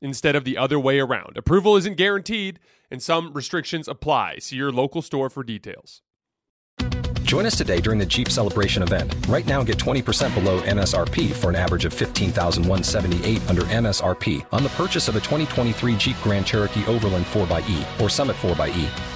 instead of the other way around. Approval isn't guaranteed, and some restrictions apply. See your local store for details. Join us today during the Jeep Celebration event. Right now, get 20% below MSRP for an average of 15178 under MSRP on the purchase of a 2023 Jeep Grand Cherokee Overland 4xE or Summit 4xE.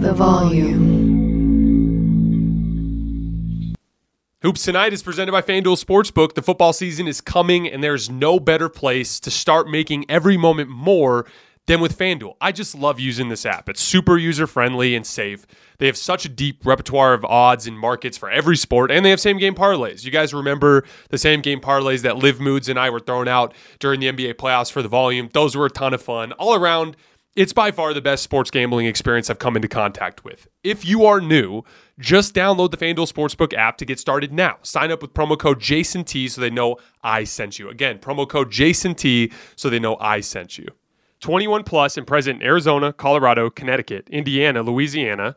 the volume. Hoops Tonight is presented by FanDuel Sportsbook. The football season is coming, and there's no better place to start making every moment more than with FanDuel. I just love using this app. It's super user friendly and safe. They have such a deep repertoire of odds and markets for every sport, and they have same game parlays. You guys remember the same game parlays that Live Moods and I were throwing out during the NBA playoffs for the volume? Those were a ton of fun. All around, it's by far the best sports gambling experience I've come into contact with. If you are new, just download the FanDuel Sportsbook app to get started now. Sign up with promo code JASONT so they know I sent you. Again, promo code JASONT so they know I sent you. 21 plus and present in Arizona, Colorado, Connecticut, Indiana, Louisiana,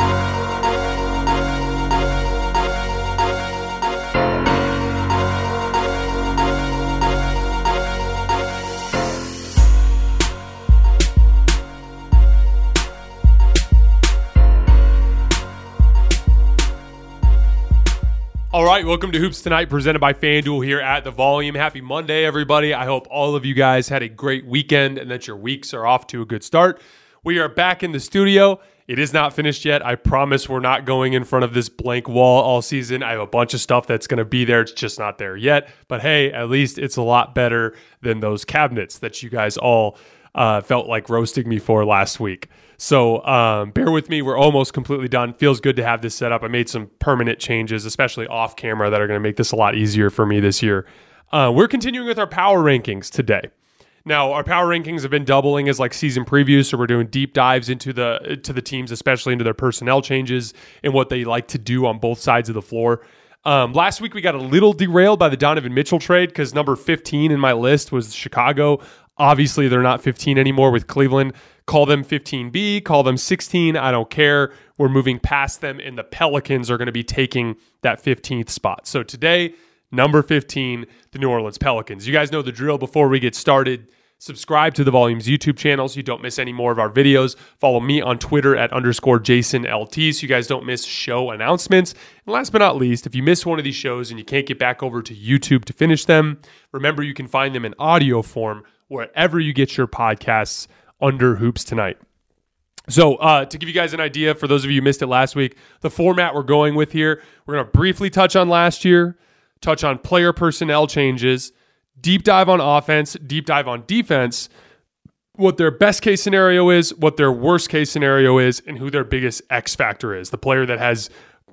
Right, welcome to Hoops Tonight, presented by FanDuel here at the Volume. Happy Monday, everybody. I hope all of you guys had a great weekend and that your weeks are off to a good start. We are back in the studio. It is not finished yet. I promise we're not going in front of this blank wall all season. I have a bunch of stuff that's going to be there. It's just not there yet. But hey, at least it's a lot better than those cabinets that you guys all uh, felt like roasting me for last week. So um, bear with me. We're almost completely done. Feels good to have this set up. I made some permanent changes, especially off camera, that are going to make this a lot easier for me this year. Uh, we're continuing with our power rankings today. Now, our power rankings have been doubling as like season previews, so we're doing deep dives into the to the teams, especially into their personnel changes and what they like to do on both sides of the floor. Um, last week we got a little derailed by the Donovan Mitchell trade because number 15 in my list was Chicago. Obviously, they're not 15 anymore with Cleveland. Call them 15B, call them 16. I don't care. We're moving past them, and the Pelicans are going to be taking that 15th spot. So today, number 15, the New Orleans Pelicans. You guys know the drill before we get started. Subscribe to the Volumes YouTube channel so you don't miss any more of our videos. Follow me on Twitter at underscore Jason LT so you guys don't miss show announcements. And last but not least, if you miss one of these shows and you can't get back over to YouTube to finish them, remember you can find them in audio form wherever you get your podcasts under Hoops Tonight. So, uh, to give you guys an idea, for those of you who missed it last week, the format we're going with here, we're going to briefly touch on last year, touch on player personnel changes, deep dive on offense, deep dive on defense, what their best case scenario is, what their worst case scenario is, and who their biggest X factor is. The player that has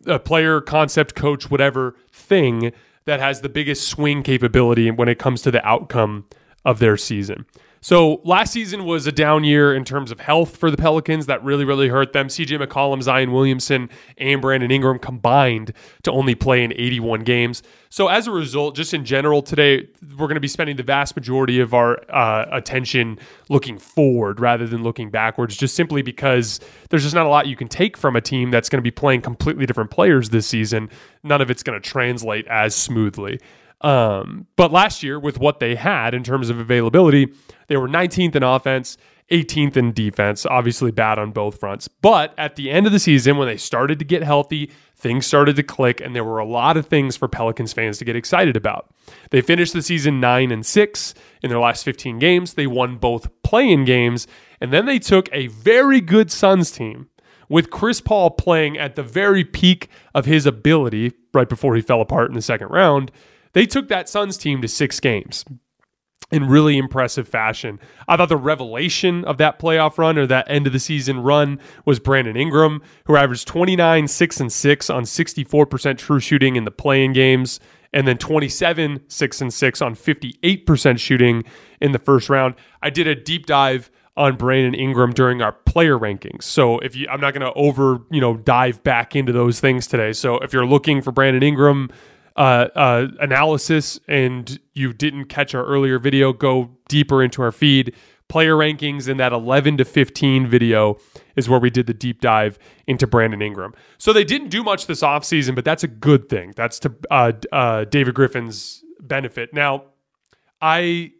a player, concept, coach, whatever thing that has the biggest swing capability when it comes to the outcome of their season. So last season was a down year in terms of health for the Pelicans. That really, really hurt them. CJ McCollum, Zion Williamson, and Brandon Ingram combined to only play in 81 games. So as a result, just in general, today we're going to be spending the vast majority of our uh, attention looking forward rather than looking backwards, just simply because there's just not a lot you can take from a team that's going to be playing completely different players this season. None of it's going to translate as smoothly. Um, but last year, with what they had in terms of availability, they were 19th in offense, 18th in defense. Obviously, bad on both fronts. But at the end of the season, when they started to get healthy, things started to click, and there were a lot of things for Pelicans fans to get excited about. They finished the season 9 and 6 in their last 15 games. They won both play in games, and then they took a very good Suns team with Chris Paul playing at the very peak of his ability right before he fell apart in the second round they took that Suns team to six games in really impressive fashion. I thought the revelation of that playoff run or that end of the season run was Brandon Ingram, who averaged 29, 6, and 6 on 64% true shooting in the playing games, and then 27, 6, and 6 on 58% shooting in the first round. I did a deep dive on Brandon Ingram during our player rankings. So if you I'm not going to over, you know, dive back into those things today. So if you're looking for Brandon Ingram uh, uh, analysis and you didn't catch our earlier video, go deeper into our feed. Player rankings in that 11 to 15 video is where we did the deep dive into Brandon Ingram. So they didn't do much this offseason, but that's a good thing. That's to uh, uh, David Griffin's benefit. Now, I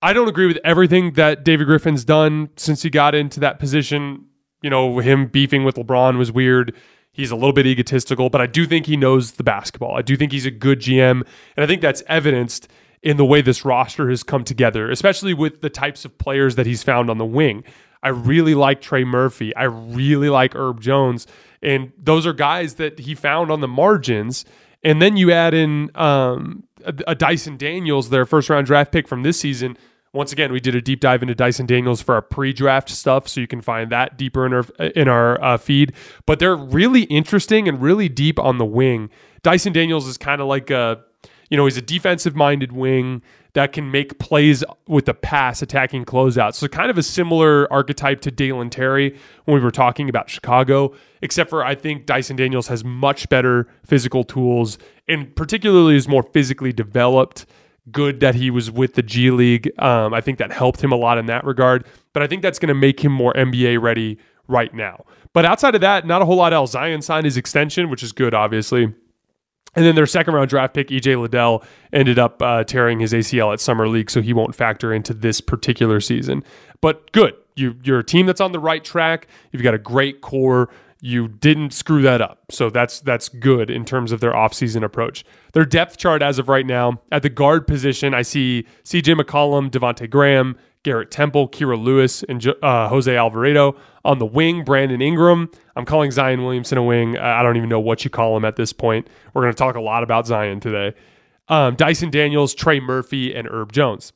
I don't agree with everything that David Griffin's done since he got into that position. You know, him beefing with LeBron was weird. He's a little bit egotistical, but I do think he knows the basketball. I do think he's a good GM. And I think that's evidenced in the way this roster has come together, especially with the types of players that he's found on the wing. I really like Trey Murphy. I really like Herb Jones. And those are guys that he found on the margins. And then you add in um, a, a Dyson Daniels, their first round draft pick from this season, once again, we did a deep dive into Dyson Daniels for our pre-draft stuff, so you can find that deeper in our in our uh, feed. But they're really interesting and really deep on the wing. Dyson Daniels is kind of like a, you know, he's a defensive-minded wing that can make plays with the pass, attacking closeouts. So kind of a similar archetype to Dalen Terry when we were talking about Chicago, except for I think Dyson Daniels has much better physical tools and particularly is more physically developed good that he was with the G League. Um, I think that helped him a lot in that regard. But I think that's going to make him more NBA ready right now. But outside of that, not a whole lot else. Zion signed his extension, which is good, obviously. And then their second round draft pick, EJ Liddell, ended up uh, tearing his ACL at Summer League, so he won't factor into this particular season. But good. You, you're a team that's on the right track. You've got a great core you didn't screw that up. So that's that's good in terms of their offseason approach. Their depth chart as of right now, at the guard position, I see CJ McCollum, Devonte Graham, Garrett Temple, Kira Lewis, and uh, Jose Alvarado. On the wing, Brandon Ingram. I'm calling Zion Williamson a wing. I don't even know what you call him at this point. We're going to talk a lot about Zion today. Um, Dyson Daniels, Trey Murphy, and Herb Jones.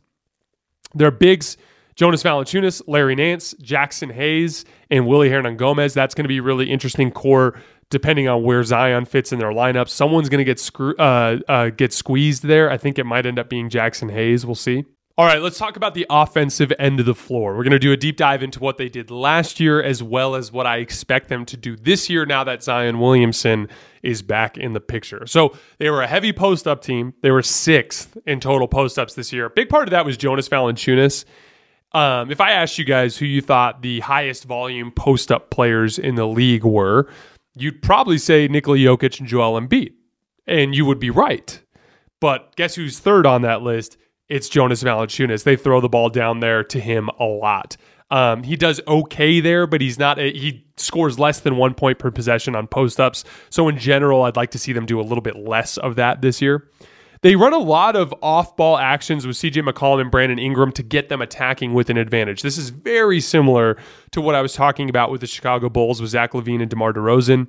Their bigs Jonas Valanciunas, Larry Nance, Jaxson Hayes, and Willy Hernangomez. That's going to be really interesting core depending on where Zion fits in their lineup. Someone's going to get screw, uh, uh, get squeezed there. I think it might end up being Jaxson Hayes. We'll see. All right, let's talk about the offensive end of the floor. We're going to do a deep dive into what they did last year as well as what I expect them to do this year now that Zion Williamson is back in the picture. So they were a heavy post up team. They were sixth in total post ups this year. A big part of that was Jonas Valanciunas. Um, if I asked you guys who you thought the highest volume post up players in the league were, you'd probably say Nikola Jokic and Joel Embiid. And you would be right. But guess who's third on that list? it's Jonas Valanciunas. They throw the ball down there to him a lot. Um, he does okay there, but he's not. A, he scores less than one point per possession on post ups. So in general, I'd like to see them do a little bit less of that this year. They run a lot of off ball actions with CJ McCollum and Brandon Ingram to get them attacking with an advantage. This is very similar to what I was talking about with the Chicago Bulls with Zach LaVine and DeMar DeRozan.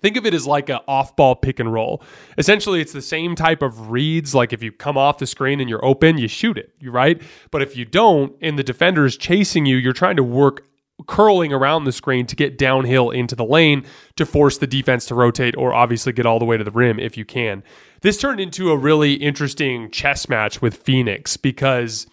Think of it as like an off ball pick and roll. Essentially, it's the same type of reads. Like if you come off the screen and you're open, you shoot it, right? But if you don't and the defender is chasing you, you're trying to work curling around the screen to get downhill into the lane to force the defense to rotate or obviously get all the way to the rim if you can. This turned into a really interesting chess match with Phoenix because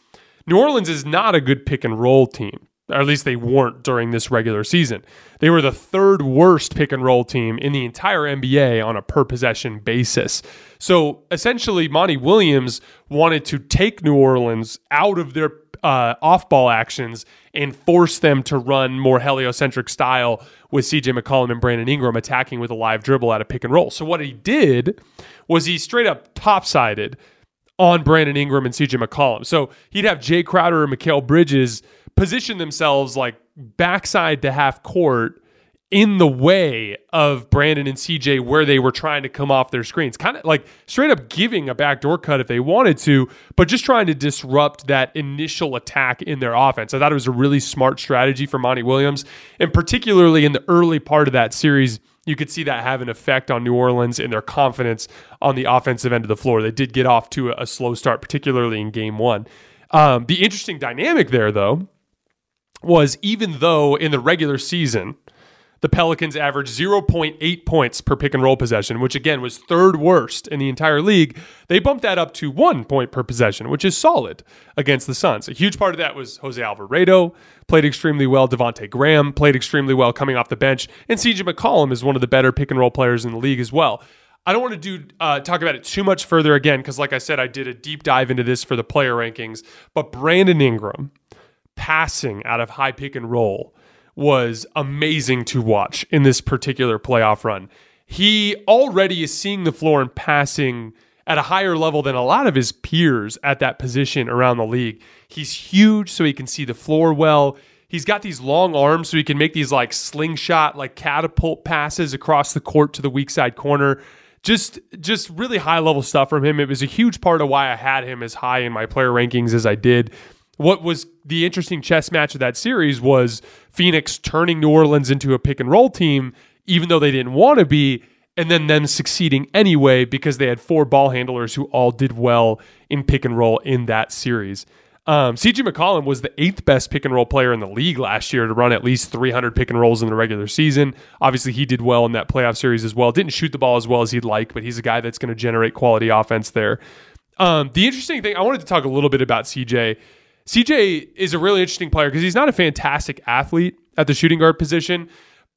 New Orleans is not a good pick and roll team. Or at least they weren't during this regular season. They were the third worst pick and roll team in the entire NBA on a per possession basis. So essentially, Monty Williams wanted to take New Orleans out of their uh, off ball actions and force them to run more heliocentric style with CJ McCollum and Brandon Ingram attacking with a live dribble out of pick and roll. So what he did was he straight up top-sided on Brandon Ingram and CJ McCollum. So he'd have Jae Crowder and Mikal Bridges position themselves like backside to half court in the way of Brandon and CJ where they were trying to come off their screens. Kind of like straight up giving a backdoor cut if they wanted to, but just trying to disrupt that initial attack in their offense. I thought it was a really smart strategy for Monty Williams. And particularly in the early part of that series, you could see that have an effect on New Orleans and their confidence on the offensive end of the floor. They did get off to a, slow start, particularly in game one. Um, the interesting dynamic there, though, was even though in the regular season, the Pelicans averaged 0.8 points per pick and roll possession, which again was third worst in the entire league. They bumped that up to one point per possession, which is solid against the Suns. A huge part of that was Jose Alvarado played extremely well. Devonte Graham played extremely well coming off the bench, and CJ McCollum is one of the better pick and roll players in the league as well. I don't want to do uh, talk about it too much further again because, like I said, I did a deep dive into this for the player rankings. But Brandon Ingram passing out of high pick and roll was amazing to watch in this particular playoff run. He already is seeing the floor and passing at a higher level than a lot of his peers at that position around the league. He's huge, so he can see the floor well. He's got these long arms, so he can make these like slingshot, like catapult passes across the court to the weak side corner. Just, just really high level stuff from him. It was a huge part of why I had him as high in my player rankings as I did what was the interesting chess match of that series was Phoenix turning New Orleans into a pick and roll team, even though they didn't want to be, and then them succeeding anyway because they had four ball handlers who all did well in pick and roll in that series. Um, CJ McCollum was the eighth best pick and roll player in the league last year to run at least 300 pick and rolls in the regular season. Obviously, he did well in that playoff series as well. Didn't shoot the ball as well as he'd like, but he's a guy that's going to generate quality offense there. Um, the interesting thing, I wanted to talk a little bit about CJ. CJ is a really interesting player because he's not a fantastic athlete at the shooting guard position,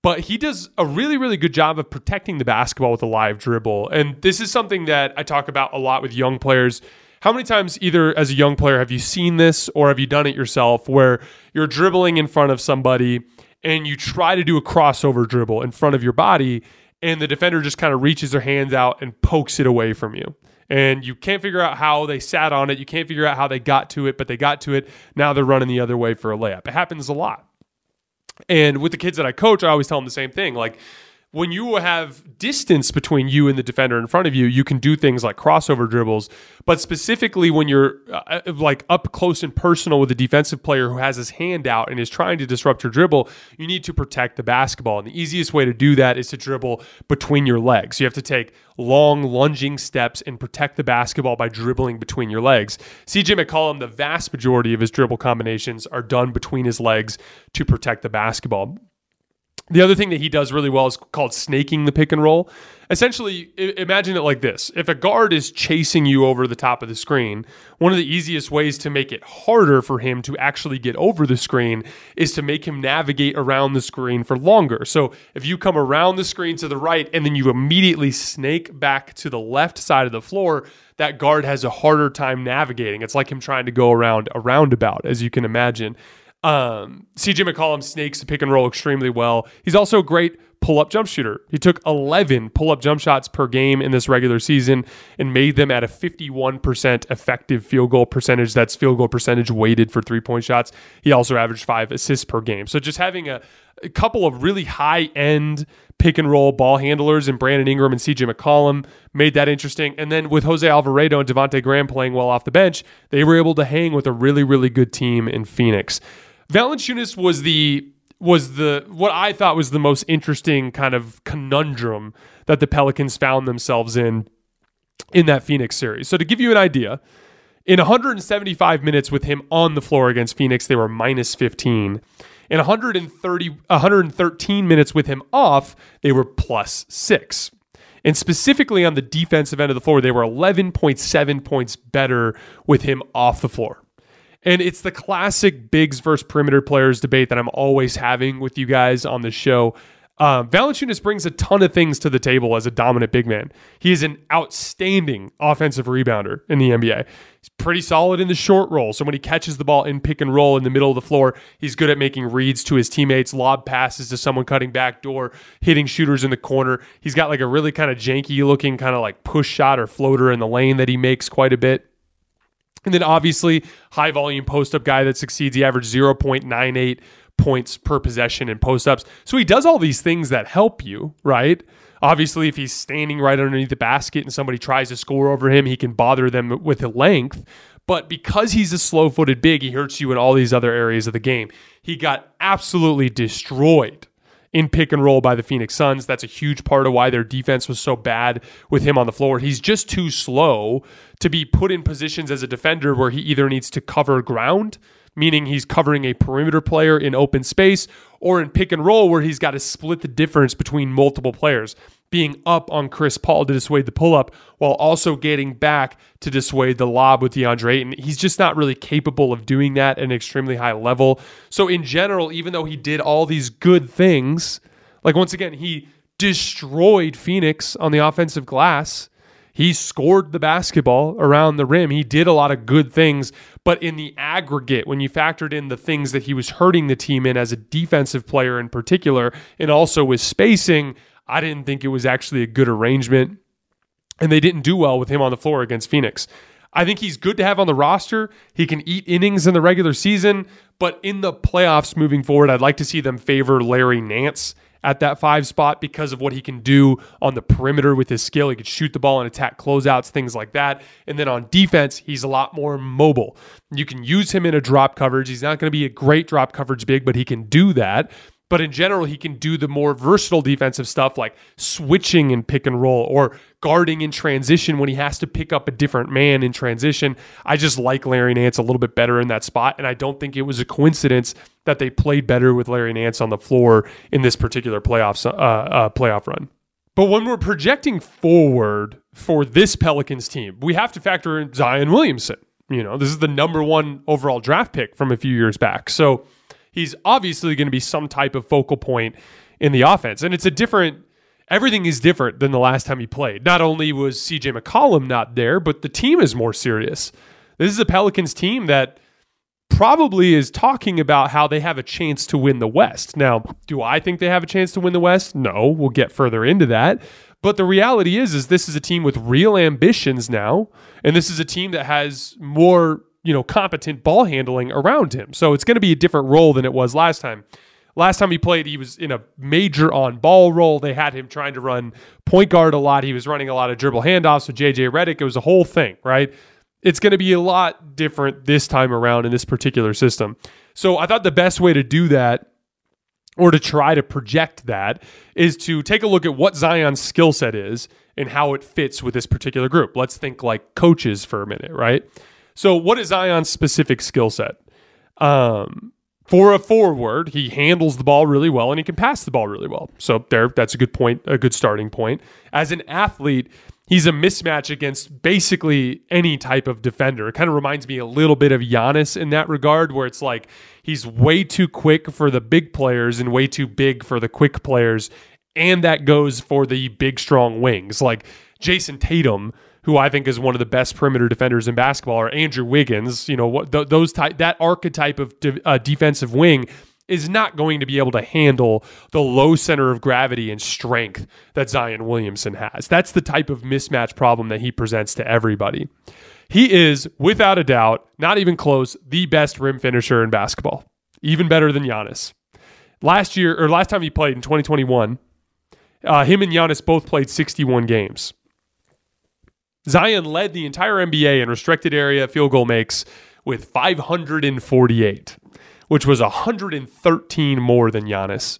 but he does a really, really good job of protecting the basketball with a live dribble. And this is something that I talk about a lot with young players. How many times, either as a young player, have you seen this or have you done it yourself where you're dribbling in front of somebody and you try to do a crossover dribble in front of your body and the defender just kind of reaches their hands out and pokes it away from you? And you can't figure out how they sat on it. You can't figure out how they got to it, but they got to it. Now they're running the other way for a layup. It happens a lot. And with the kids that I coach, I always tell them the same thing. Like when you have distance between you and the defender in front of you, you can do things like crossover dribbles. But specifically, when you're uh, uh, like up close and personal with a defensive player who has his hand out and is trying to disrupt your dribble, you need to protect the basketball. And the easiest way to do that is to dribble between your legs. You have to take long lunging steps and protect the basketball by dribbling between your legs. CJ McCollum, the vast majority of his dribble combinations are done between his legs to protect the basketball. The other thing that he does really well is called snaking the pick and roll. Essentially, imagine it like this if a guard is chasing you over the top of the screen, one of the easiest ways to make it harder for him to actually get over the screen is to make him navigate around the screen for longer. So if you come around the screen to the right and then you immediately snake back to the left side of the floor, that guard has a harder time navigating. It's like him trying to go around a roundabout, as you can imagine. Um, CJ McCollum snakes the pick and roll extremely well. He's also a great pull up jump shooter. He took 11 pull up jump shots per game in this regular season and made them at a 51% effective field goal percentage. That's field goal percentage weighted for three point shots. He also averaged five assists per game. So just having a, a couple of really high end pick and roll ball handlers and Brandon Ingram and CJ McCollum made that interesting. And then with Jose Alvarado and Devonte Graham playing well off the bench, they were able to hang with a really, really good team in Phoenix. Valanciunas was the was the what I thought was the most interesting kind of conundrum that the Pelicans found themselves in in that Phoenix series. So to give you an idea, in 175 minutes with him on the floor against Phoenix, they were minus 15. In 130 113 minutes with him off, they were plus 6. And specifically on the defensive end of the floor, they were 11.7 points better with him off the floor. And it's the classic bigs versus perimeter players debate that I'm always having with you guys on the show. Um, Valanciunas brings a ton of things to the table as a dominant big man. He is an outstanding offensive rebounder in the NBA. He's pretty solid in the short roll. So when he catches the ball in pick and roll in the middle of the floor, he's good at making reads to his teammates, lob passes to someone cutting back door, hitting shooters in the corner. He's got like a really kind of janky looking kind of like push shot or floater in the lane that he makes quite a bit. And then obviously, high volume post up guy that succeeds. He averaged 0.98 points per possession in post ups. So he does all these things that help you, right? Obviously, if he's standing right underneath the basket and somebody tries to score over him, he can bother them with the length. But because he's a slow footed big, he hurts you in all these other areas of the game. He got absolutely destroyed in pick and roll by the Phoenix Suns. That's a huge part of why their defense was so bad with him on the floor. He's just too slow to be put in positions as a defender where he either needs to cover ground, meaning he's covering a perimeter player in open space, or in pick and roll where he's got to split the difference between multiple players being up on Chris Paul to dissuade the pull up while also getting back to dissuade the lob with DeAndre Ayton. He's just not really capable of doing that at an extremely high level. So, in general, even though he did all these good things, like once again, he destroyed Phoenix on the offensive glass. He scored the basketball around the rim. He did a lot of good things, but in the aggregate, when you factored in the things that he was hurting the team in as a defensive player in particular, and also with spacing, I didn't think it was actually a good arrangement. And they didn't do well with him on the floor against Phoenix. I think he's good to have on the roster. He can eat innings in the regular season, but in the playoffs moving forward, I'd like to see them favor Larry Nance at that five spot because of what he can do on the perimeter with his skill. He could shoot the ball and attack closeouts, things like that. And then on defense, he's a lot more mobile. You can use him in a drop coverage. He's not going to be a great drop coverage big, but he can do that. But in general, he can do the more versatile defensive stuff like switching and pick and roll or guarding in transition when he has to pick up a different man in transition. I just like Larry Nance a little bit better in that spot. And I don't think it was a coincidence that they played better with Larry Nance on the floor in this particular playoffs, uh, uh, playoff run. But when we're projecting forward for this Pelicans team, we have to factor in Zion Williamson. You know, this is the number one overall draft pick from a few years back. So, he's obviously going to be some type of focal point in the offense. And it's a different, everything is different than the last time he played. Not only was CJ McCollum not there, but the team is more serious. This is a Pelicans team that probably is talking about how they have a chance to win the West. Now, do I think they have a chance to win the West? No, we'll get further into that. But the reality is is this is a team with real ambitions now, and this is a team that has more you know, competent ball handling around him. So it's going to be a different role than it was last time. Last time he played, he was in a major on ball role. They had him trying to run point guard a lot. He was running a lot of dribble handoffs with JJ Redick. It was a whole thing, right? It's going to be a lot different this time around in this particular system. So I thought the best way to do that or to try to project that is to take a look at what Zion's skill set is and how it fits with this particular group. Let's think like coaches for a minute, right? So, what is Zion's specific skill set? Um, for a forward, he handles the ball really well and he can pass the ball really well. So there, that's a good point, a good starting point. As an athlete, he's a mismatch against basically any type of defender. It kind of reminds me a little bit of Giannis in that regard, where it's like he's way too quick for the big players and way too big for the quick players. And that goes for the big, strong wings. Like Jayson Tatum who I think is one of the best perimeter defenders in basketball, or Andrew Wiggins. You know, th- those type that archetype of de- uh, defensive wing is not going to be able to handle the low center of gravity and strength that Zion Williamson has. That's the type of mismatch problem that he presents to everybody. He is, without a doubt, not even close, the best rim finisher in basketball, even better than Giannis. Last year, or last time he played in 2021, uh, him and Giannis both played 61 games. Zion led the entire NBA in restricted area field goal makes with 548, which was 113 more than Giannis.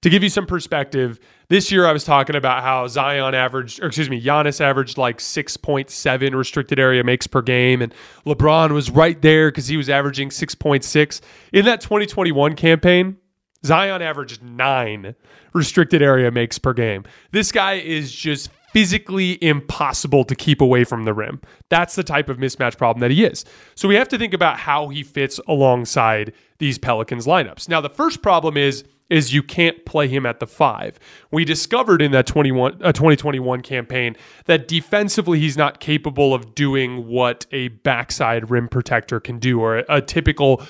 To give you some perspective, this year I was talking about how Zion averaged, or excuse me, Giannis averaged like 6.7 restricted area makes per game, and LeBron was right there because he was averaging 6.6. In that 2021 campaign, Zion averaged nine restricted area makes per game. This guy is just physically impossible to keep away from the rim. That's the type of mismatch problem that he is. So we have to think about how he fits alongside these Pelicans lineups. Now, the first problem is is you can't play him at the five. We discovered in that 21, uh, 2021 campaign that defensively he's not capable of doing what a backside rim protector can do or a, a typical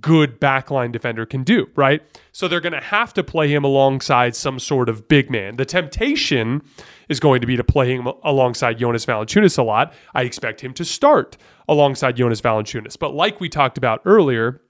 good backline defender can do, right? So they're going to have to play him alongside some sort of big man. The temptation is going to be to play him alongside Jonas Valanciunas a lot. I expect him to start alongside Jonas Valanciunas. But like we talked about earlier,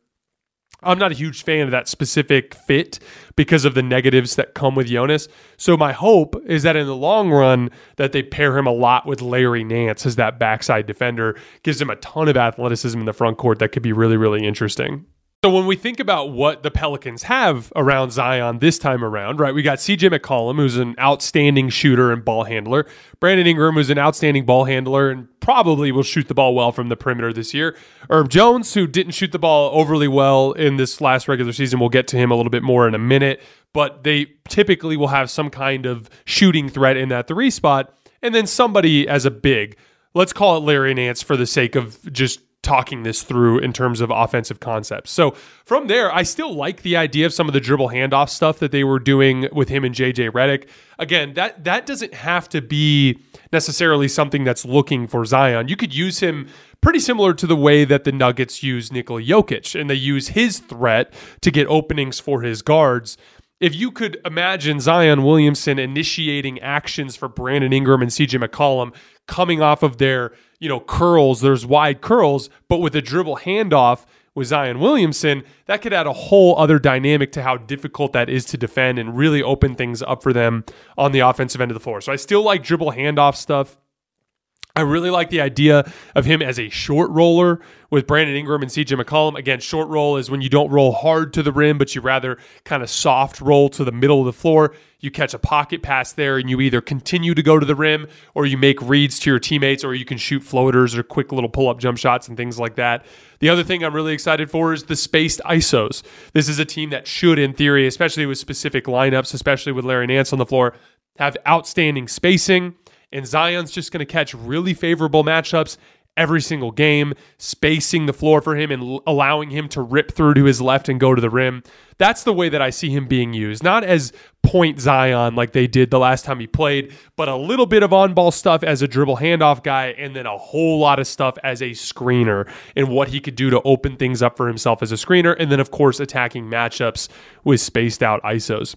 I'm not a huge fan of that specific fit because of the negatives that come with Jonas. So my hope is that in the long run that they pair him a lot with Larry Nance as that backside defender, gives him a ton of athleticism in the front court that could be really really interesting. So when we think about what the Pelicans have around Zion this time around, right? We got CJ McCollum, who's an outstanding shooter and ball handler. Brandon Ingram, who's an outstanding ball handler and probably will shoot the ball well from the perimeter this year. Herb Jones, who didn't shoot the ball overly well in this last regular season. We'll get to him a little bit more in a minute, but they typically will have some kind of shooting threat in that three spot. And then somebody as a big, let's call it Larry Nance for the sake of just talking this through in terms of offensive concepts. So from there, I still like the idea of some of the dribble handoff stuff that they were doing with him and JJ Redick. Again, that that doesn't have to be necessarily something that's looking for Zion. You could use him pretty similar to the way that the Nuggets use Nikola Jokic, and they use his threat to get openings for his guards if you could imagine Zion Williamson initiating actions for Brandon Ingram and CJ McCollum coming off of their, you know, curls, there's wide curls, but with a dribble handoff with Zion Williamson, that could add a whole other dynamic to how difficult that is to defend and really open things up for them on the offensive end of the floor. So I still like dribble handoff stuff. I really like the idea of him as a short roller with Brandon Ingram and CJ McCollum. Again, short roll is when you don't roll hard to the rim, but you rather kind of soft roll to the middle of the floor. You catch a pocket pass there and you either continue to go to the rim or you make reads to your teammates or you can shoot floaters or quick little pull up jump shots and things like that. The other thing I'm really excited for is the spaced ISOs. This is a team that should, in theory, especially with specific lineups, especially with Larry Nance on the floor, have outstanding spacing and Zion's just going to catch really favorable matchups every single game, spacing the floor for him and allowing him to rip through to his left and go to the rim. That's the way that I see him being used. Not as point Zion like they did the last time he played, but a little bit of on ball stuff as a dribble handoff guy, and then a whole lot of stuff as a screener and what he could do to open things up for himself as a screener. And then, of course, attacking matchups with spaced out ISOs.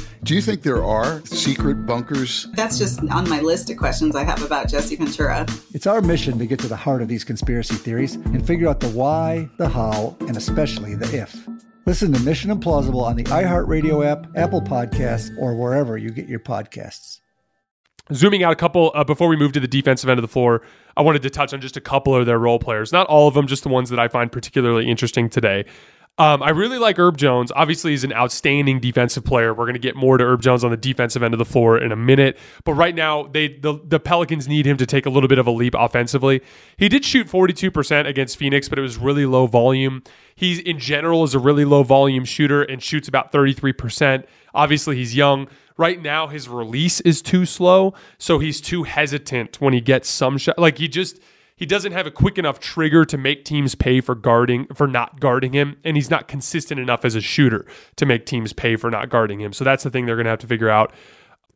Do you think there are secret bunkers? That's just on my list of questions I have about Jesse Ventura. It's our mission to get to the heart of these conspiracy theories and figure out the why, the how, and especially the if. Listen to Mission Implausible on the iHeartRadio app, Apple Podcasts, or wherever you get your podcasts. Zooming out a couple uh, before we move to the defensive end of the floor, I wanted to touch on just a couple of their role players. Not all of them, just the ones that I find particularly interesting today. Um, I really like Herb Jones. Obviously, he's an outstanding defensive player. We're going to get more to Herb Jones on the defensive end of the floor in a minute. But right now, they the, the Pelicans need him to take a little bit of a leap offensively. He did shoot 42% against Phoenix, but it was really low volume. He's in general is a really low volume shooter and shoots about 33%. Obviously, he's young. Right now, his release is too slow, so he's too hesitant when he gets some shot. Like he just he doesn't have a quick enough trigger to make teams pay for guarding for not guarding him and he's not consistent enough as a shooter to make teams pay for not guarding him so that's the thing they're going to have to figure out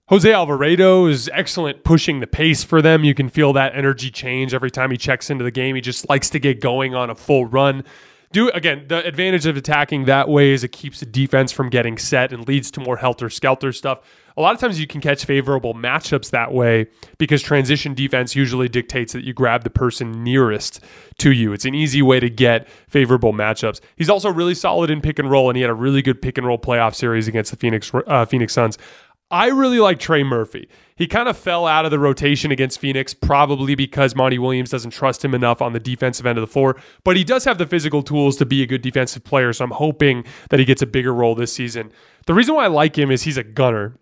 Jose Alvarado is excellent pushing the pace for them. You can feel that energy change every time he checks into the game. He just likes to get going on a full run. Do again, the advantage of attacking that way is it keeps the defense from getting set and leads to more helter skelter stuff a lot of times you can catch favorable matchups that way because transition defense usually dictates that you grab the person nearest to you. It's an easy way to get favorable matchups. He's also really solid in pick and roll, and he had a really good pick and roll playoff series against the Phoenix uh, Phoenix Suns. I really like Trey Murphy. He kind of fell out of the rotation against Phoenix, probably because Monty Williams doesn't trust him enough on the defensive end of the floor. But he does have the physical tools to be a good defensive player, so I'm hoping that he gets a bigger role this season. The reason why I like him is he's a gunner.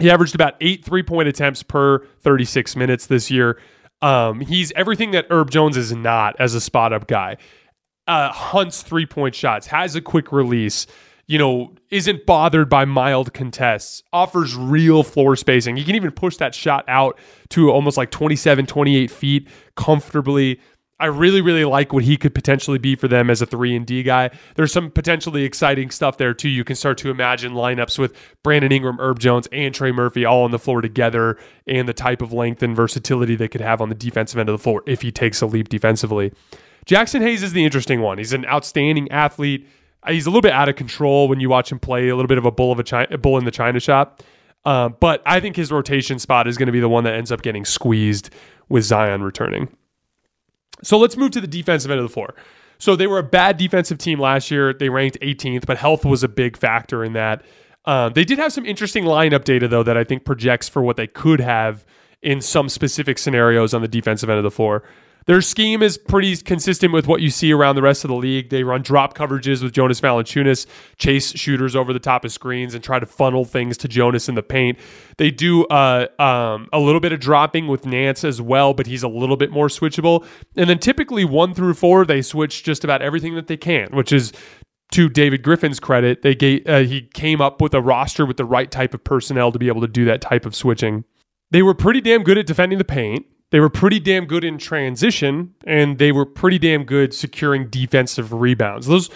He averaged about eight three point attempts per 36 minutes this year. Um, he's everything that Herb Jones is not as a spot up guy. Uh, hunts three point shots, has a quick release, you know, isn't bothered by mild contests, offers real floor spacing. He can even push that shot out to almost like 27, 28 feet comfortably. I really, really like what he could potentially be for them as a three and D guy. There's some potentially exciting stuff there too. You can start to imagine lineups with Brandon Ingram, Herb Jones, and Trey Murphy all on the floor together, and the type of length and versatility they could have on the defensive end of the floor if he takes a leap defensively. Jaxson Hayes is the interesting one. He's an outstanding athlete. He's a little bit out of control when you watch him play. A little bit of a bull of a, China, a bull in the china shop. Um, but I think his rotation spot is going to be the one that ends up getting squeezed with Zion returning. So let's move to the defensive end of the floor. So they were a bad defensive team last year. They ranked 18th, but health was a big factor in that. Um, they did have some interesting lineup data, though, that I think projects for what they could have in some specific scenarios on the defensive end of the floor. Their scheme is pretty consistent with what you see around the rest of the league. They run drop coverages with Jonas Valanciunas, chase shooters over the top of screens, and try to funnel things to Jonas in the paint. They do uh, um, a little bit of dropping with Nance as well, but he's a little bit more switchable. And then typically one through four, they switch just about everything that they can, which is to David Griffin's credit, they gave, uh, he came up with a roster with the right type of personnel to be able to do that type of switching. They were pretty damn good at defending the paint. They were pretty damn good in transition, and they were pretty damn good securing defensive rebounds. Those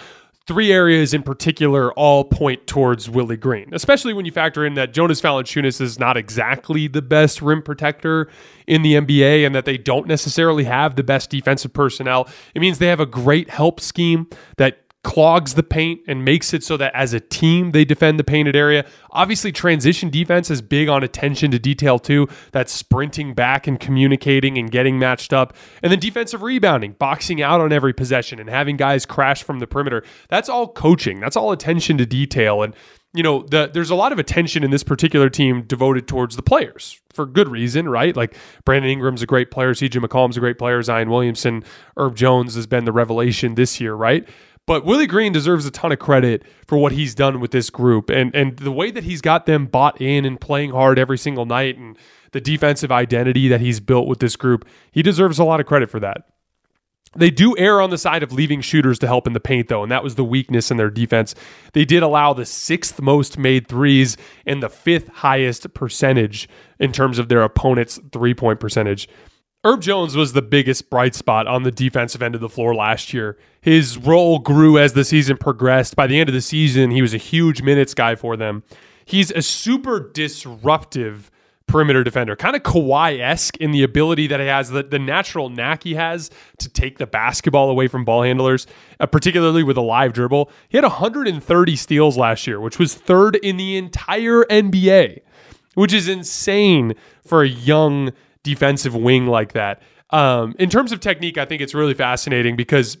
three areas in particular all point towards Willie Green, especially when you factor in that Jonas Valanciunas is not exactly the best rim protector in the NBA and that they don't necessarily have the best defensive personnel. It means they have a great help scheme that clogs the paint and makes it so that as a team they defend the painted area. Obviously, transition defense is big on attention to detail too. That's sprinting back and communicating and getting matched up. And then defensive rebounding, boxing out on every possession and having guys crash from the perimeter. That's all coaching. That's all attention to detail. And you know, the, there's a lot of attention in this particular team devoted towards the players for good reason, right? Like Brandon Ingram's a great player, CJ McCollum's a great player, Zion Williamson, Herb Jones has been the revelation this year, right? But Willie Green deserves a ton of credit for what he's done with this group and and the way that he's got them bought in and playing hard every single night and the defensive identity that he's built with this group. He deserves a lot of credit for that. They do err on the side of leaving shooters to help in the paint, though, and that was the weakness in their defense. They did allow the sixth most made threes and the fifth highest percentage in terms of their opponent's three point percentage. Herb Jones was the biggest bright spot on the defensive end of the floor last year. His role grew as the season progressed. By the end of the season, he was a huge minutes guy for them. He's a super disruptive perimeter defender, kind of Kawhi esque in the ability that he has, the, the natural knack he has to take the basketball away from ball handlers, uh, particularly with a live dribble. He had 130 steals last year, which was third in the entire NBA, which is insane for a young defensive wing like that. Um, in terms of technique, I think it's really fascinating because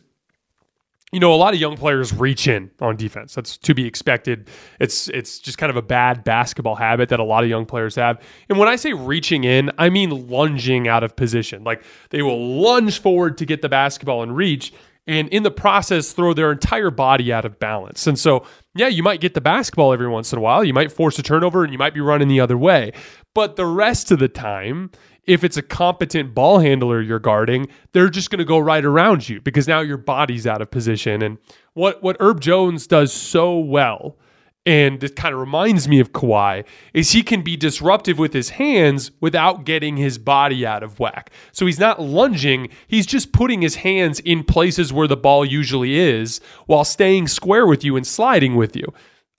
you know a lot of young players reach in on defense. That's to be expected. It's it's just kind of a bad basketball habit that a lot of young players have. And when I say reaching in, I mean lunging out of position. Like they will lunge forward to get the basketball and reach and in the process throw their entire body out of balance. And so, yeah, you might get the basketball every once in a while. You might force a turnover and you might be running the other way. But the rest of the time, if it's a competent ball handler you're guarding, they're just going to go right around you because now your body's out of position. And what what Herb Jones does so well, and it kind of reminds me of Kawhi, is he can be disruptive with his hands without getting his body out of whack. So he's not lunging, he's just putting his hands in places where the ball usually is while staying square with you and sliding with you.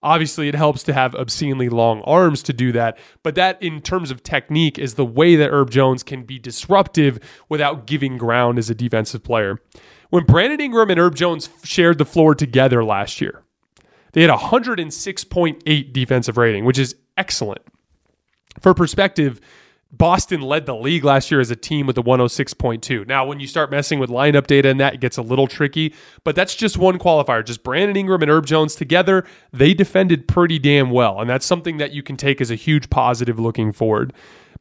Obviously, it helps to have obscenely long arms to do that, but that, in terms of technique, is the way that Herb Jones can be disruptive without giving ground as a defensive player. When Brandon Ingram and Herb Jones shared the floor together last year, they had a 106.8 defensive rating, which is excellent. For perspective, Boston led the league last year as a team with a 106.2. Now, when you start messing with lineup data and that, it gets a little tricky, but that's just one qualifier. Just Brandon Ingram and Herb Jones together, they defended pretty damn well. And that's something that you can take as a huge positive looking forward.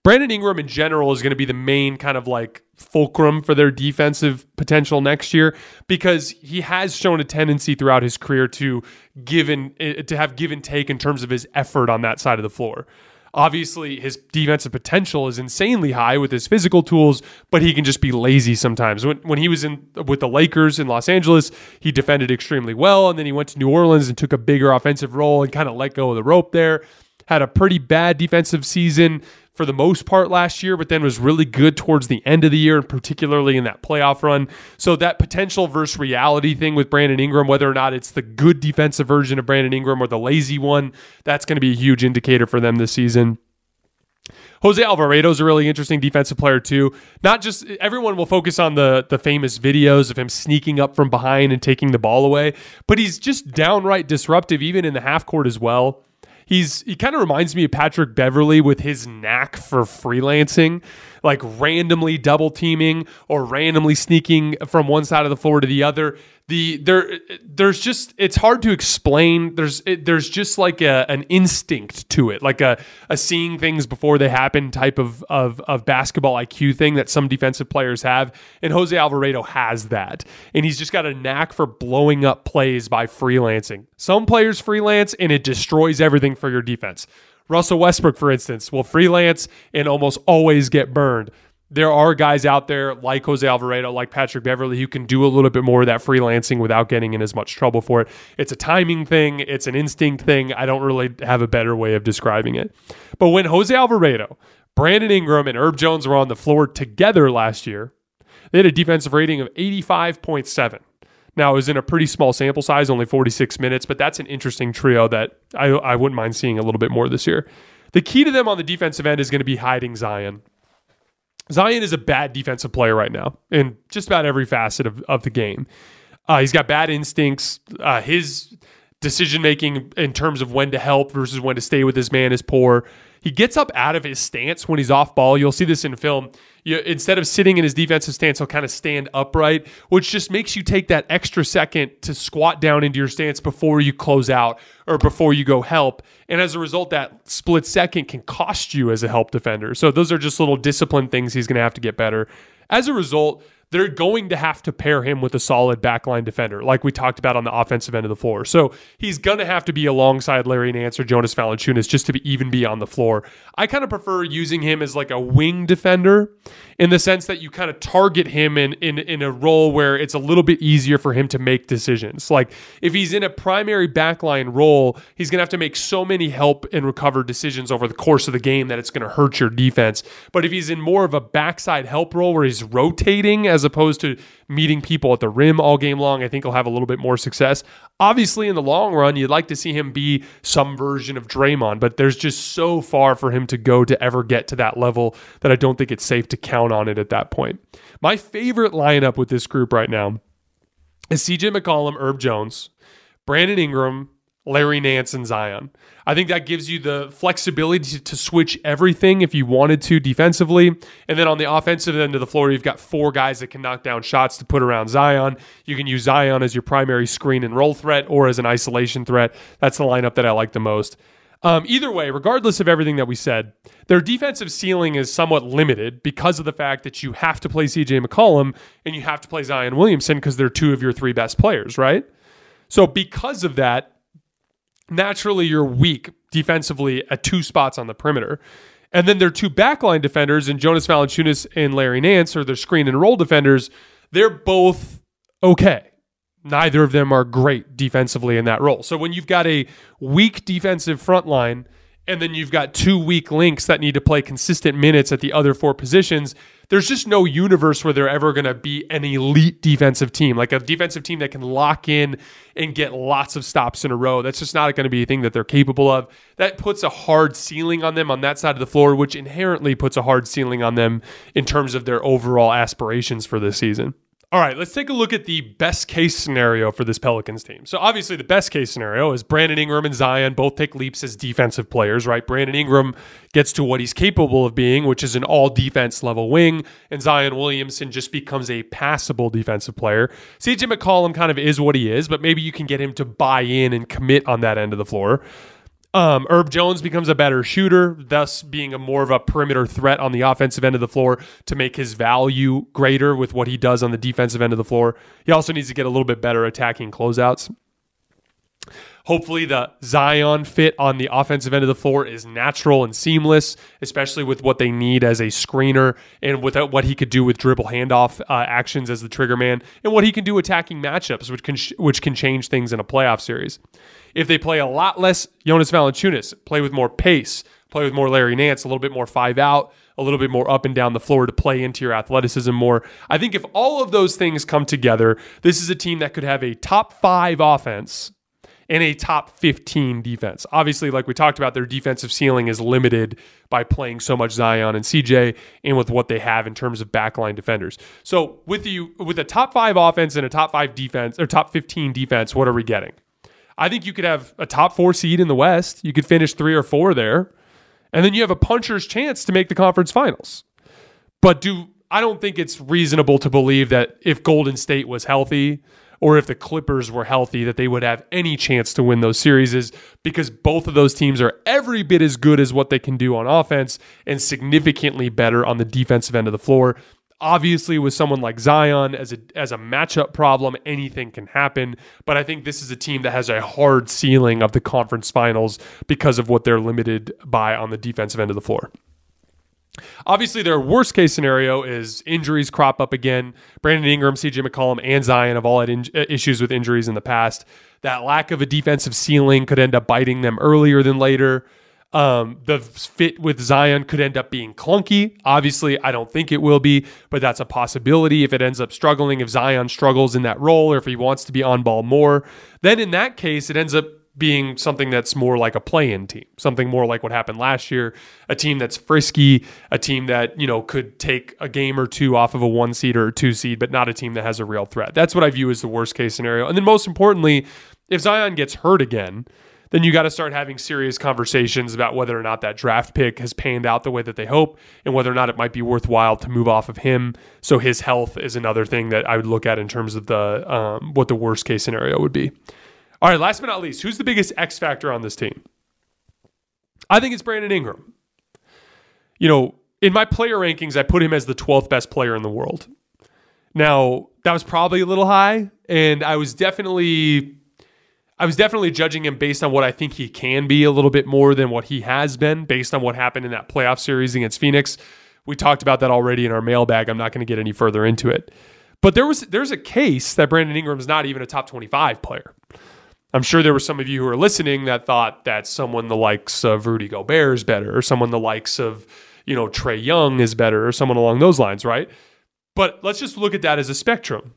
Brandon Ingram in general is going to be the main kind of like fulcrum for their defensive potential next year because he has shown a tendency throughout his career to give and eh, to have give and take in terms of his effort on that side of the floor. Obviously, his defensive potential is insanely high with his physical tools, but he can just be lazy sometimes. When, when he was in with the Lakers in Los Angeles, he defended extremely well, and then he went to New Orleans and took a bigger offensive role and kind of let go of the rope there. Had a pretty bad defensive season for the most part last year, but then was really good towards the end of the year, and particularly in that playoff run. So that potential versus reality thing with Brandon Ingram, whether or not it's the good defensive version of Brandon Ingram or the lazy one, that's going to be a huge indicator for them this season. Jose Alvarado is a really interesting defensive player too. Not just everyone will focus on the the famous videos of him sneaking up from behind and taking the ball away, but he's just downright disruptive even in the half court as well. He's he kind of reminds me of Patrick Beverley with his knack for freelancing, like randomly double teaming or randomly sneaking from one side of the floor to the other. The there there's just it's hard to explain. There's it, there's just like a, an instinct to it like a, a seeing things before they happen type of, of of basketball IQ thing that some defensive players have. And Jose Alvarado has that. And he's just got a knack for blowing up plays by freelancing. Some players freelance and it destroys everything for your defense. Russell Westbrook for instance will freelance and almost always get burned there are guys out there like Jose Alvarado, like Patrick Beverley, who can do a little bit more of that freelancing without getting in as much trouble for it. It's a timing thing, it's an instinct thing. I don't really have a better way of describing it. But when Jose Alvarado, Brandon Ingram, and Herb Jones were on the floor together last year, they had a defensive rating of 85.7. Now, it was in a pretty small sample size, only 46 minutes, but that's an interesting trio that I, I wouldn't mind seeing a little bit more this year. The key to them on the defensive end is going to be hiding Zion. Zion is a bad defensive player right now in just about every facet of, of the game. Uh, he's got bad instincts. Uh, his decision making in terms of when to help versus when to stay with his man is poor. He gets up out of his stance when he's off ball. You'll see this in film. You, instead of sitting in his defensive stance, he'll kind of stand upright, which just makes you take that extra second to squat down into your stance before you close out or before you go help. And as a result, that split second can cost you as a help defender. So those are just little discipline things he's going to have to get better. As a result, they're going to have to pair him with a solid backline defender, like we talked about on the offensive end of the floor. So he's going to have to be alongside Larry Nance or Jonas Valanciunas just to be, even be on the floor. I kind of prefer using him as like a wing defender in the sense that you kind of target him in, in, in a role where it's a little bit easier for him to make decisions. Like if he's in a primary backline role, he's going to have to make so many help and recover decisions over the course of the game that it's going to hurt your defense. But if he's in more of a backside help role where he's rotating as opposed to meeting people at the rim all game long, I think he'll have a little bit more success. Obviously, in the long run, you'd like to see him be some version of Draymond, but there's just so far for him to go to ever get to that level that I don't think it's safe to count on it at that point. My favorite lineup with this group right now is CJ McCollum, Herb Jones, Brandon Ingram, Larry Nance, and Zion. I think that gives you the flexibility to switch everything if you wanted to defensively. And then on the offensive end of the floor, you've got four guys that can knock down shots to put around Zion. You can use Zion as your primary screen and roll threat or as an isolation threat. That's the lineup that I like the most. Um, either way, regardless of everything that we said, their defensive ceiling is somewhat limited because of the fact that you have to play CJ McCollum and you have to play Zion Williamson because they're two of your three best players, right? So, because of that, naturally you're weak defensively at two spots on the perimeter. And then their two backline defenders, and Jonas Valanciunas and Larry Nance, are their screen and roll defenders. They're both okay. Neither of them are great defensively in that role. So when you've got a weak defensive front line and then you've got two weak links that need to play consistent minutes at the other four positions, there's just no universe where they're ever going to be an elite defensive team, like a defensive team that can lock in and get lots of stops in a row. That's just not going to be a thing that they're capable of. That puts a hard ceiling on them on that side of the floor, which inherently puts a hard ceiling on them in terms of their overall aspirations for this season. All right, let's take a look at the best case scenario for this Pelicans team. So, obviously, the best case scenario is Brandon Ingram and Zion both take leaps as defensive players, right? Brandon Ingram gets to what he's capable of being, which is an all defense level wing, and Zion Williamson just becomes a passable defensive player. CJ McCollum kind of is what he is, but maybe you can get him to buy in and commit on that end of the floor. Um, Herb Jones becomes a better shooter, thus being a more of a perimeter threat on the offensive end of the floor to make his value greater with what he does on the defensive end of the floor. He also needs to get a little bit better attacking closeouts. Hopefully, the Zion fit on the offensive end of the floor is natural and seamless, especially with what they need as a screener and with what he could do with dribble handoff uh, actions as the trigger man, and what he can do attacking matchups, which can sh- which can change things in a playoff series. If they play a lot less Jonas Valanciunas, play with more pace, play with more Larry Nance, a little bit more five out, a little bit more up and down the floor to play into your athleticism more. I think if all of those things come together, this is a team that could have a top five offense and a top 15 defense. Obviously, like we talked about, their defensive ceiling is limited by playing so much Zion and CJ and with what they have in terms of backline defenders. So with you with a top five offense and a top five defense or top 15 defense, what are we getting? I think you could have a top four seed in the West. You could finish three or four there. And then you have a puncher's chance to make the conference finals. But do I don't think it's reasonable to believe that if Golden State was healthy or if the Clippers were healthy, that they would have any chance to win those series because both of those teams are every bit as good as what they can do on offense and significantly better on the defensive end of the floor. Obviously, with someone like Zion as a as a matchup problem, anything can happen. But I think this is a team that has a hard ceiling of the conference finals because of what they're limited by on the defensive end of the floor. Obviously, their worst case scenario is injuries crop up again. Brandon Ingram, CJ McCollum, and Zion have all had in- uh, issues with injuries in the past. That lack of a defensive ceiling could end up biting them earlier than later. Um, the fit with Zion could end up being clunky. Obviously, I don't think it will be, but that's a possibility. If it ends up struggling, if Zion struggles in that role, or if he wants to be on ball more, then in that case, it ends up being something that's more like a play-in team, something more like what happened last year, a team that's frisky, a team that, you know, could take a game or two off of a one seed or a two seed, but not a team that has a real threat. That's what I view as the worst case scenario. And then most importantly, if Zion gets hurt again, then you got to start having serious conversations about whether or not that draft pick has panned out the way that they hope and whether or not it might be worthwhile to move off of him. So his health is another thing that I would look at in terms of the um, what the worst case scenario would be. All right, last but not least, who's the biggest X factor on this team? I think it's Brandon Ingram. You know, in my player rankings, I put him as the 12th best player in the world. Now, that was probably a little high, and I was definitely I was definitely judging him based on what I think he can be a little bit more than what he has been based on what happened in that playoff series against Phoenix. We talked about that already in our mailbag. I'm not going to get any further into it. But there was there's a case that Brandon Ingram is not even a top 25 player. I'm sure there were some of you who are listening that thought that someone the likes of Rudy Gobert is better, or someone the likes of, you know, Trae Young is better, or someone along those lines, right? But let's just look at that as a spectrum.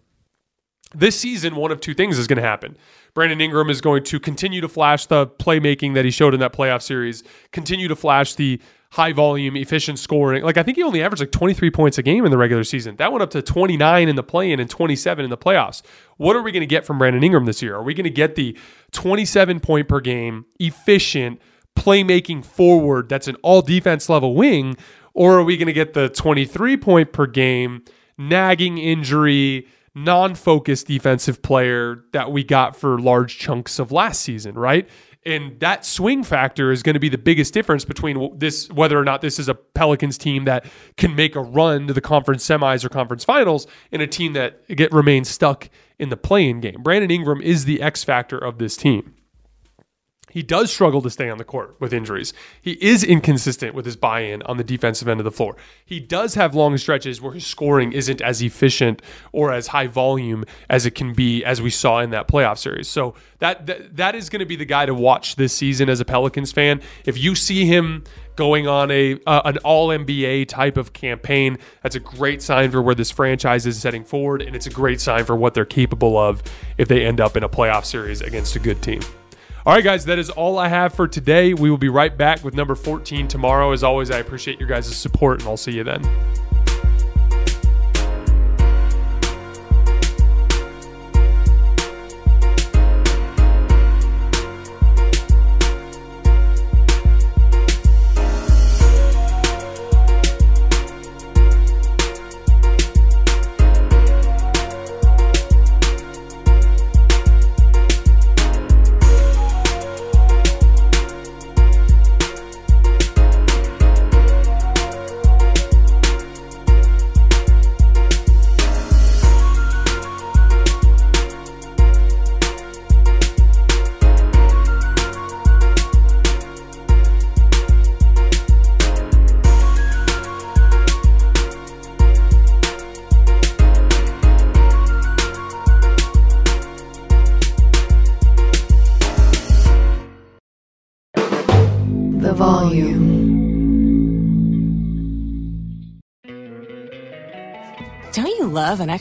This season, one of two things is going to happen. Brandon Ingram is going to continue to flash the playmaking that he showed in that playoff series, continue to flash the high volume, efficient scoring. Like I think he only averaged like 23 points a game in the regular season. That went up to 29 in the play-in and 27 in the playoffs. What are we going to get from Brandon Ingram this year? Are we going to get the 27 point per game, efficient, playmaking forward that's an all defense level wing, or are we going to get the 23 point per game, nagging injury, non-focused defensive player that we got for large chunks of last season, right? And that swing factor is going to be the biggest difference between this, whether or not this is a Pelicans team that can make a run to the conference semis or conference finals, and a team that get remains stuck in the play-in game. Brandon Ingram is the X factor of this team. He does struggle to stay on the court with injuries. He is inconsistent with his buy in on the defensive end of the floor. He does have long stretches where his scoring isn't as efficient or as high volume as it can be, as we saw in that playoff series. So that that, that is going to be the guy to watch this season as a Pelicans fan. If you see him going on a uh, an all NBA type of campaign. That's a great sign for where this franchise is setting forward, and it's a great sign for what they're capable of if they end up in a playoff series against a good team. All right, guys, that is all I have for today. We will be right back with number 14 tomorrow. As always, I appreciate your guys' support, and I'll see you then.